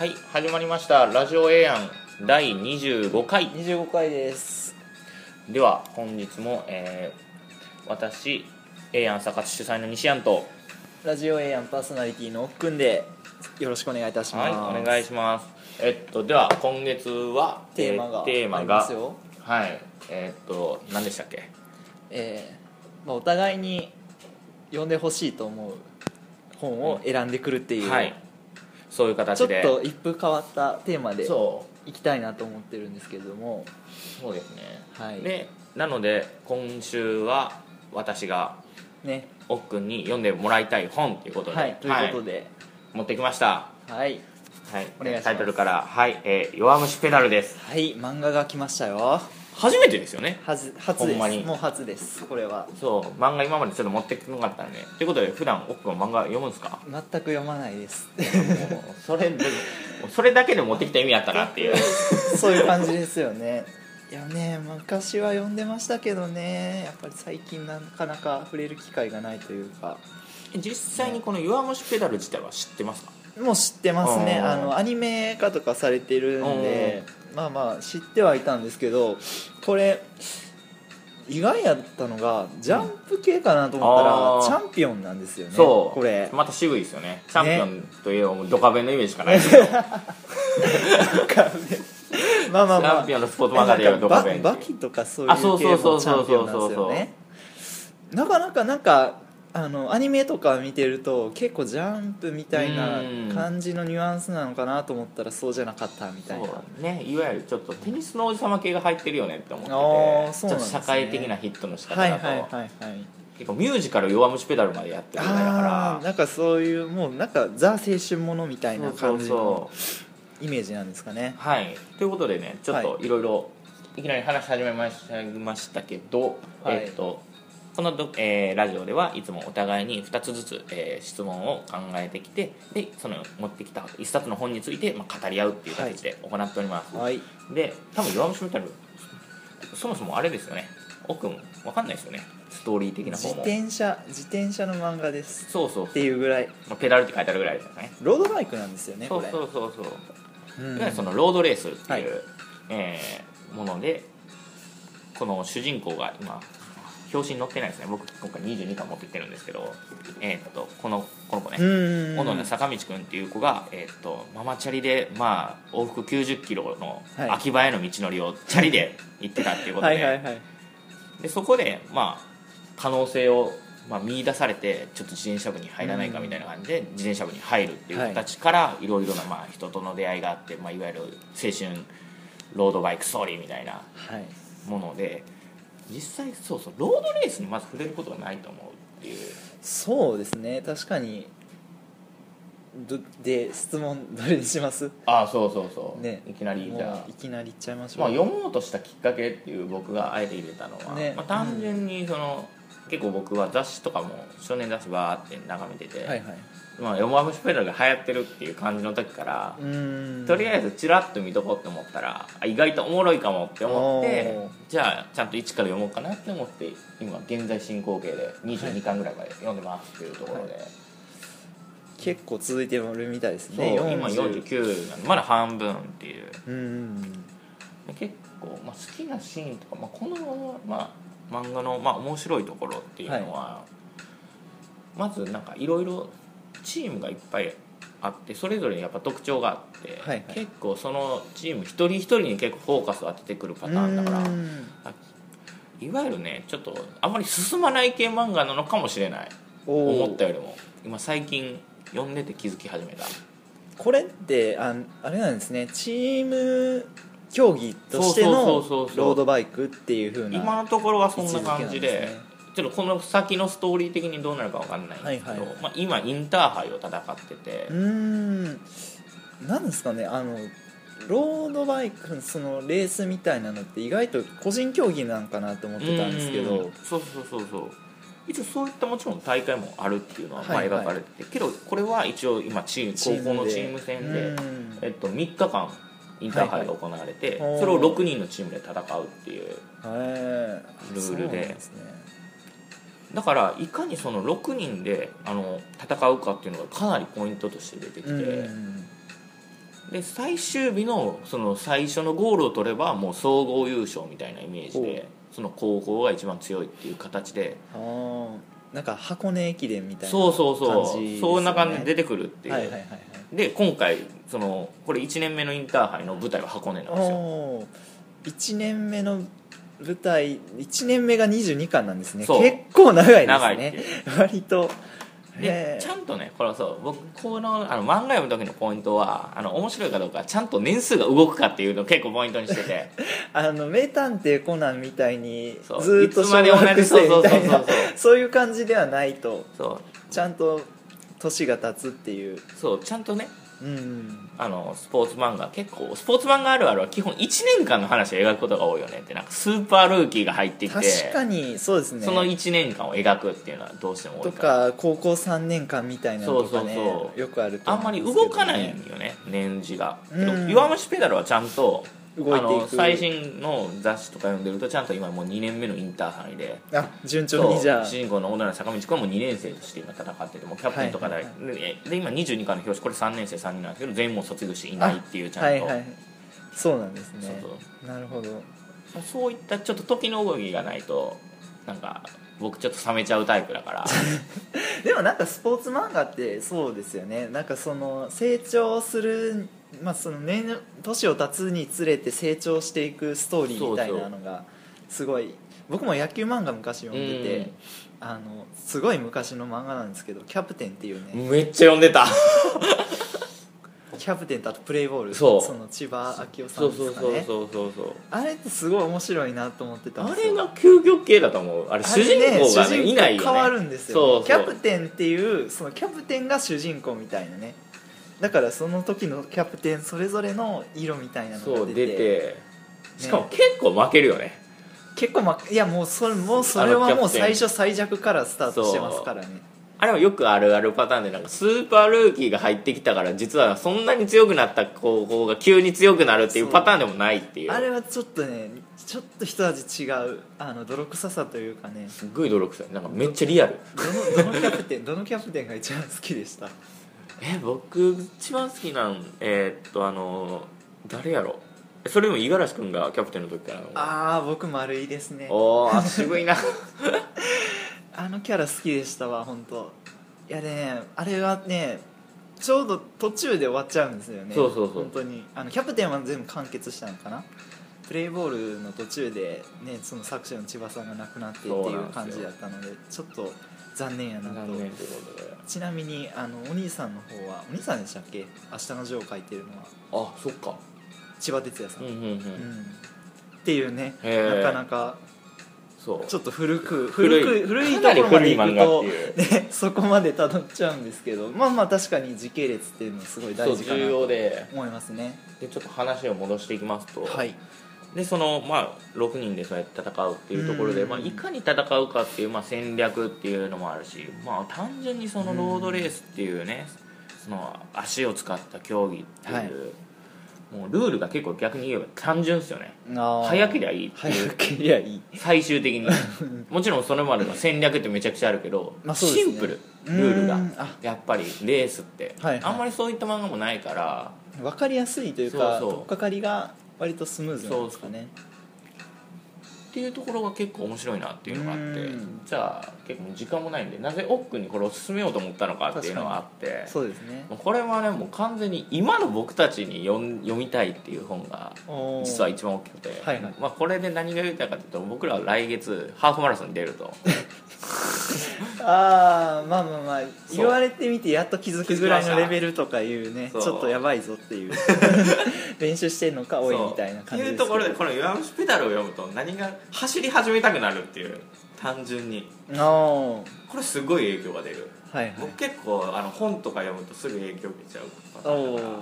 はい始まりました。ラジオエアン第25回。25回です。では本日も、えー私エアン朝活主催の西安とラジオエイアンパーソナリティのおっくんでよろしくお願いいたします。はいお願いします。えっとでは今月はテーマがえテーマがますよ。はいえっと何でしたっけ？えーまあ、お互いに読んでほしいと思う本を選んでくるっていう、はいそういうちょ形でっと一風変わったテーマでそいきたいなと思ってるんですけれども。うそうですね。はい。でなので今週は私がね。おっくんに読んでもらいたい本ということで、はいということで。持ってきました。はいはい、お願いします。タイトルから「はい、えー弱虫ペダル」です。はい、漫画が来ましたよ。初めてですよね。はず初でほんますに。もう初です。これは。そう。漫画今までちょっと持ってきなかったんで。ということで普段奥は漫画読むんですか？全く読まないです。もうそれでそれだけで持ってきた意味あったなっていう。そういう感じですよね。いやね昔は読んでましたけどね。やっぱり最近なかなか触れる機会がないというか。実際にこの弱虫ペダル自体は知ってますか？もう知ってますね。あのアニメ化とかされてるんでまあまあ知ってはいたんですけどこれ意外やったのがジャンプ系かなと思ったら、あー。チャンピオンなんですよね。そう。これ。また渋いですよね。チャンピオンといえばもうドカベンのイメージしかない。ですけどチまあまあまあ。ャンピオンのスポーツ漫画でいうドカベンババキとかそういう系のチャンピオンなんですよね。なかなかなんかあのアニメとか見てると結構ジャンプみたいなうん。感じのニュアンスなのかなと思ったらそうじゃなかったみたいな。そうね。いわゆるちょっとテニスの王子様系が入ってるよねって思ってて。そうね。ちょっと社会的なヒットの仕方だと、はいはいはいはい。結構ミュージカル弱虫ペダルまでやってるぐらいだあから。あなんかそういうもうなんかザ青春ものみたいな感じのイメージなんですかね。はい。ということでねちょっとはいろいろいきなり話し始めましたけど、はい。えっとこのど、えーラジオではいつもお互いに2つずつ、えー質問を考えてきてでその持ってきた1冊の本について、まあ、語り合うっていう形で行っております、はい。で多分弱虫ペダルそもそもあれですよね。奥も分かんないですよね。ストーリー的な自方も。転車自転車の漫画です。そうそうっていうぐらい。まあペダルって書いてあるぐらいですよね。ロードバイクなんですよねそうそうそうそう。うん。そのロードレースっていう、はい。えーものでこの主人公が今表紙に載ってないですね。僕今回22巻持ってきてるんですけど、えーっとこのこの子ね。うん小野田坂道くんっていう子が、えーっとママチャリで、まあ、往復9 0キロのはい。秋葉への道のりをチャリで行ってたっていうことで,、はいはいはい。でそこで、まあ、可能性を、まあ、見出されてちょっと自転車部に入らないかみたいな感じで自転車部に入るっていう形からいろいろな、まあ、人との出会いがあって、まあ、いわゆる青春ロードバイクストーリーみたいなはい。もので実際そうそうロードレースにまず触れることはないと思うっていう。そうですね。確かに。どで質問どれにします？ああそうそうそう、ね。いきなりもじゃういきなりいっちゃいましょう、まあ、読もうとしたきっかけっていう僕があえて入れたのは、ね。まあ、単純にその、結構僕は雑誌とかも少年雑誌バーって眺めてて、はいはい。まあ、山虫ペダルが流行ってるっていう感じの時からとりあえずチラッと見とこうって思ったらあ意外とおもろいかもって思ってじゃあちゃんと一から読もうかなって思って今現在進行形で22巻ぐらいまで読んでますっていうところで、結構続いてるみたいですね。今49なんでまだ半分っていう。う結構、まあ、好きなシーンとか、まあ、この、まあ、漫画の、まあ、面白いところっていうのは、まずなんかいろいろチームがいっぱいあってそれぞれにやっぱ特徴があって、はいはい。結構そのチーム一人一人に結構フォーカスを当ててくるパターンだからいわゆるねちょっとあまり進まない系漫画なのかもしれない。思ったよりも。今最近読んでて気づき始めた。これってああれなんですね。チーム競技としてのロードバイクっていうふうな今のところはそんな感じでね。ちょっとこの先のストーリー的にどうなるかわかんないんですけど、はいはい。まあ、今インターハイを戦ってて、うーん。なんですかねあのロードバイクそのレースみたいなのって意外と個人競技なんかなと思ってたんですけうん。どそうそうそうそう。一応そういったもちろん大会もあるっていうのはまあはいはい。描かれてて、けどこれは一応今チーム高校のチーム戦で、うん。えっと、3日間インターハイが行われて、はいはい。それを6人のチームで戦うっていうはいルールで。ですね。だからいかにその6人であの戦うかっていうのがかなりポイントとして出てきて、うんで最終日のその最初のゴールを取ればもう総合優勝みたいなイメージでその高校が一番強いっていう形でなんか箱根駅伝みたいなそうそうそう。感じですよね。そんな感じで出てくるっていう、はいはいはいはい。で今回そのこれ1年目のインターハイの舞台は箱根なんですよ。お1年目の舞台1年目が22巻なんですね。そう。結構長いですね。割とでちゃんとねこれはそう僕このあの漫画読む時のポイントはあの面白いかどうかちゃんと年数が動くかっていうのを結構ポイントにしてて。あの名探偵コナンみたいにずーっと小学生みたいなそういう感じではないと。そう。ちゃんと年が経つっていう。そうちゃんとねうんあのスポーツ漫画結構スポーツ漫画あるあるは基本1年間の話を描くことが多いよねってなんかスーパールーキーが入ってきて確かにそうですね。その1年間を描くっていうのはどうしても多といから。か高校3年間みたいなのとかねそうそうそう。よくあるとあんまり動かないんよね年次が。うん。弱虫ペダルはちゃんと動いていく。あの最新の雑誌とか読んでるとちゃんと今もう2年目のインターハイで。あ順調に。じゃあ。主人公の女の坂道君はもう2年生として今戦っててもうキャプテンとかで,、はい。でで今22巻の表紙これ3年生3人なんですけど全員もう卒業していないっていうちゃんと、はいはいそうなんですね。そうなるほど。そうそういったちょっと時の動きがないとなんか僕ちょっと冷めちゃうタイプだから。でもなんかスポーツ漫画ってそうですよね。なんかその成長するまあその年年を経つにつれて成長していくストーリーみたいなのがすごい僕も野球漫画昔読んでて、うん。あのすごい昔の漫画なんですけど「キャプテン」っていうね、めっちゃ読んでた。キャプテンとあとプレイボール。そう。の千葉明夫さそんうそうそうですかねそうそうそう。あれってすごい面白いなと思ってたあれが究極系だと思う。あれ主人公が、ね主人公いないよね。変わるんですよキャプテンっていうそのキャプテンが主人公みたいなねだからその時のキャプテンそれぞれの色みたいなのそうが出て。出て。しかも結構負けるよね。結構まいやもうそれもうそれはもう最初最弱からスタートしてますからね。あれはよくあるあるパターンでなんかスーパールーキーが入ってきたから実はそんなに強くなった高校が急に強くなるっていうパターンでもないっていう。あれはちょっとねちょっと一味違うあの泥臭さというかね。すっごい泥臭い。なんかめっちゃリアル。どのどのキャプテンどのキャプテンが一番好きでした？え僕一番好きなんえーっとあの誰やろ？それでも五十嵐君がキャプテンの時から。のああ僕丸いですね。おお渋いな。あのキャラ好きでしたわ本当。いやねあれはねちょうど途中で終わっちゃうんですよね。そうそうそう。本当に。あのキャプテンは全部完結したのかな？プレイボールの途中でねその作者の千葉さんが亡くなってっていう感じだったのでちょっと残念やなと。残念ということでちなみにあのお兄さんの方はお兄さんでしたっけ？明日のジョーを書いてるのは。あそっか。千葉哲也さん、うんうんうん、うん。っていうねなかなかそう。ちょっと古く古い古く古いところまで行くとね、そこまでたどっちゃうんですけどまあまあ確かに時系列っていうのはすごい大事かなとで思いますね。でちょっと話を戻していきますと、はいでそのまあ6人でそうやって戦うっていうところで、うん。まあ、いかに戦うかっていう、まあ、戦略っていうのもあるし、まあ、単純にそのロードレースっていうね、その足を使った競技っていう、はい。もうルールが結構逆に言えば単純ですよね。早けりゃいいっていう。早けりゃいい。最終的に。もちろんそれまでの戦略ってめちゃくちゃあるけど、まあね。シンプル。ルールが。やっぱりレースって、はいはい。あんまりそういった漫画もないから。分かりやすいというかそうそう。取っかかりが割とスムーズなんですかね。っていうところが結構面白いなっていうのがあってうん。じゃあ結構時間もないんでなぜ奥にこれを進めようと思ったのかっていうのがあってそうですね。これはねもう完全に今の僕たちに読みたいっていう本が実は一番大きくて、はいはい。まあ、これで何が言いたいかというと僕らは来月ハーフマラソンに出ると。ああまあまあまあ言われてみてやっと気づくぐらいのレベルとかいうねちょっとやばいぞっていう。練習してんのかおいみたいな感じですいうところでこの「弱虫ペダル」を読むと何が走り始めたくなるっていう単純に。これすごい影響が出る。はいはい。僕結構あの本とか読むとすぐ影響受けちゃうパターンだから。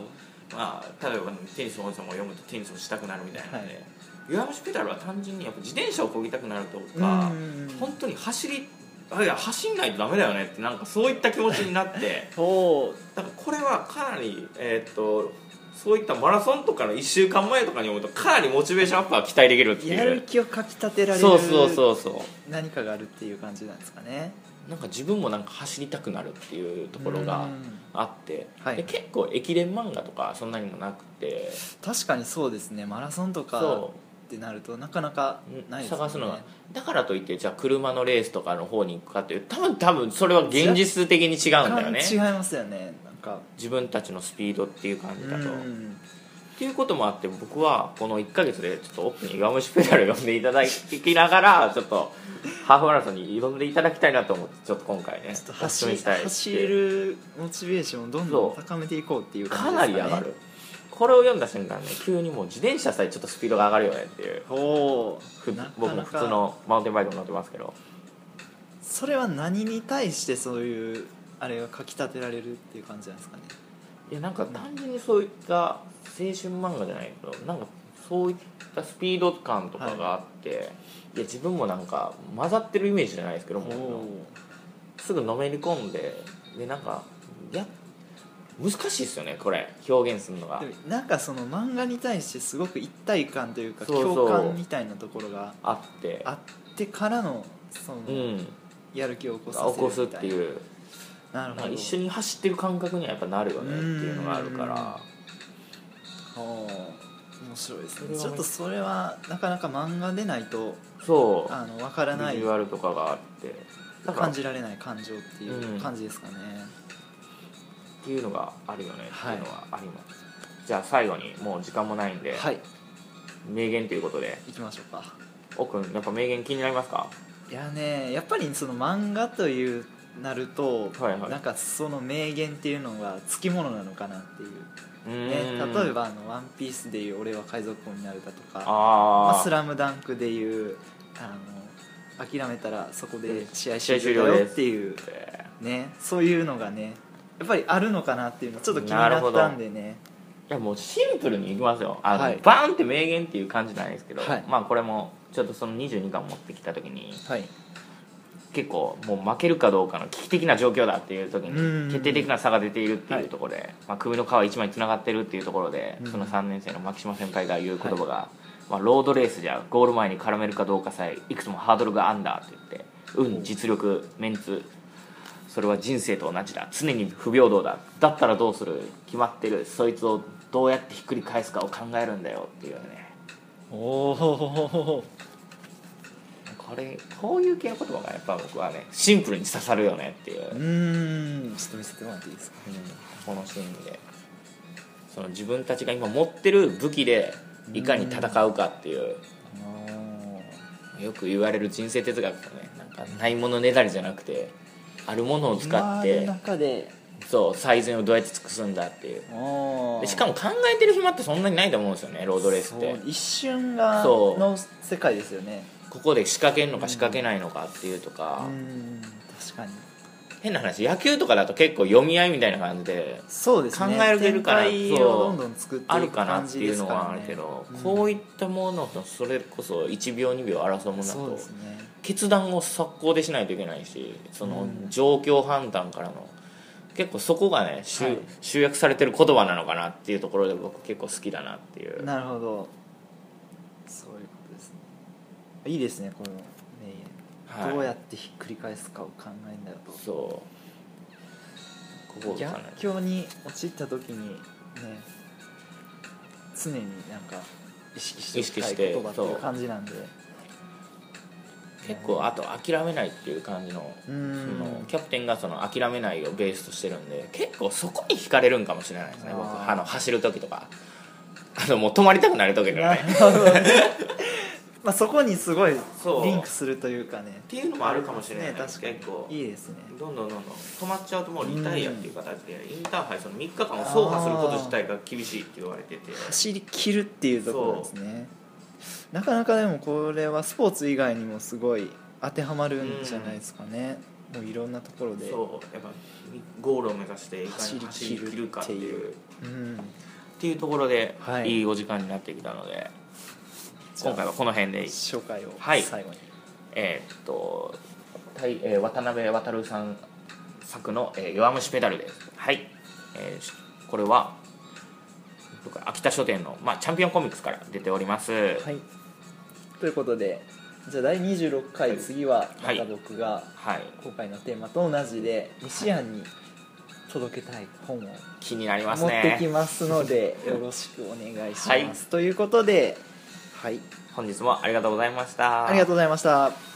まあ、例えばテニス本さんも読むとテニスをしたくなるみたいなので、はい。弱虫ペダルは単純にやっぱ自転車をこぎたくなるとかうん。本当に走りあいや走んないとダメだよねってなんかそういった気持ちになって。そだからこれはかなり、えーっとそういったマラソンとかの1週間前とかに思うとかなりモチベーションアップは期待できるっていう。やる気をかきたてられるそうそうそうそう。何かがあるっていう感じなんですかね。なんか自分もなんか走りたくなるっていうところがうん。あって、はい。で結構駅伝漫画とかそんなにもなくて。確かにそうですね。マラソンとかそってなるとなかなかないですよね。探すのがだからといってじゃあ車のレースとかの方に行くかっていう。多分多分それは現実的に違うんだよね。違いますよねか自分たちのスピードっていう感じだと、うん。っていうこともあって僕はこの1ヶ月でちょっとオープンに「弱虫ペダル」読んでいただきながらちょっとハーフマラソンに挑んでいただきたいなと思ってちょっと今回ねお走勧めしたい。走るモチベーションをどんどん高めていこうっていうか感じですか、ね、なり上がる。これを読んだ瞬間ね急にもう自転車さえちょっとスピードが上がるよねっていう。僕も普通のマウンテンバイクも乗ってますけど。それは何に対してそういうあれがかきたてられるっていう感じなんですかね。いやなんか単純にそういった青春漫画じゃないけどなんかそういったスピード感とかがあって、い、や自分もなんか混ざってるイメージじゃないですけどもすぐのめり込んででなんかや難しいですよねこれ表現するのが。なんかその漫画に対してすごく一体感というか共感みたいなところがあって。あってからのその、うん。やる気を起こさせ起こすっていうなるほど。一緒に走ってる感覚にはやっぱなるよねっていうのがあるから。おー面白いですね。ちょっとそれはなかなか漫画でないとそう。あの分からない。ビジュアルとかがあって。感じられない感情っていう感じですかね、っていうのがあるよね。っていうのはあります、じゃあ最後にもう時間もないんで、はい。名言ということで。行きましょうか。奥やっぱ名言気になりますか？いやねやっぱりその漫画というなると、はいはい。なんかその名言っていうのがつきものなのかなっていう。うね、ーん。例えばあの「ワンピースでいう「俺は海賊王になる」だとか「あー。まあ、スラムダンクでいうあの諦めたらそこで試合終了だよっていうえねそういうのがねやっぱりあるのかなっていうのちょっと気になったんでね。ーいやもうシンプルにいきますよ。あの、はい。バーンって名言っていう感じじゃないですけど、はい。まあこれもちょっとその22巻持ってきた時にはい結構もう負けるかどうかの危機的な状況だっていう時うん。に決定的な差が出ているってはいいうところで、まあ、首の皮一枚つながってるっていうところで、うんその3年生の牧島先輩が言う言葉が、まあ、ロードレースじゃゴール前に絡めるかどうかさえいくつもハードルがあんだって言って運実力メンツそれは人生と同じだ。常に不平等だ。だったらどうする？決まってる。そいつをどうやってひっくり返すかを考えるんだよっていうね。おおこれこういう系の言葉がやっぱ僕はねシンプルに刺さるよねっていう、うーん。ちょっと見せてもらっていいですか？このシーンで。その自分たちが今持ってる武器でいかに戦うかっていう。よく言われる人生哲学とねなんかないものねだりじゃなくてあるものを使ってそう最善をどうやって尽くすんだっていう。しかも考えてる暇ってそんなにないと思うんですよねロードレースって。一瞬がの世界ですよねここで仕掛けるのか仕掛けないのかっていうとか、うん確かに。変な話野球とかだと結構読み合いみたいな感じでそうですね。考えれるから展開をどんどん作っていくあるかなっていうのはあるけど、うんこういったものとそれこそ1秒2秒争うものだと決断を速攻でしないといけないしそのうん。状況判断からの結構そこがね集,、はい。集約されてる言葉なのかなっていうところで僕結構好きだなっていう。なるほどそういうことですねいいですねこの名言、はい。どうやってひっくり返すかを考えるんだよと。そう。ここか逆ね境に陥った時にね常になんか意識して言葉っていう感じなんで。結構あと諦めないっていう感じのうそんのキャプテンがその諦めないをベースとしてるんで結構そこに惹かれるんかもしれないですね僕。あー。あの走る時とか。あのもう止まりたくなる時とかなねるほどねまあそこにすごいリンクするというかね。っていうのもあるかもしれない、ね確かに。結構。いいですね。どんどんどんどん止まっちゃうともうリタイアっていう形でインターハイその3日間を走破すること自体が厳しいって言われてて。走り切るっていうところですね。なかなかでもこれはスポーツ以外にもすごい当てはまるんじゃないですかね、もういろんなところで。そう。やっぱゴールを目指していかに走走り切るり切るかっていう。うん。っていうところで、はい。い、いお時間になってきたので今回はこの辺で紹介をはい。最後に、えーっと、えー渡辺航さん作の、えー弱虫ペダル」で。すはい、えーしこれは僕秋田書店の、まあ、チャンピオンコミックスから出ております、はい。ということでじゃあ第26回、はい。次はまはい。た僕がはい。今回のテーマと同じで西安に届けたい本を気になります持ってきねますのでよろしくお願いします、はい。ということではい。本日もありがとうございました。ありがとうございました。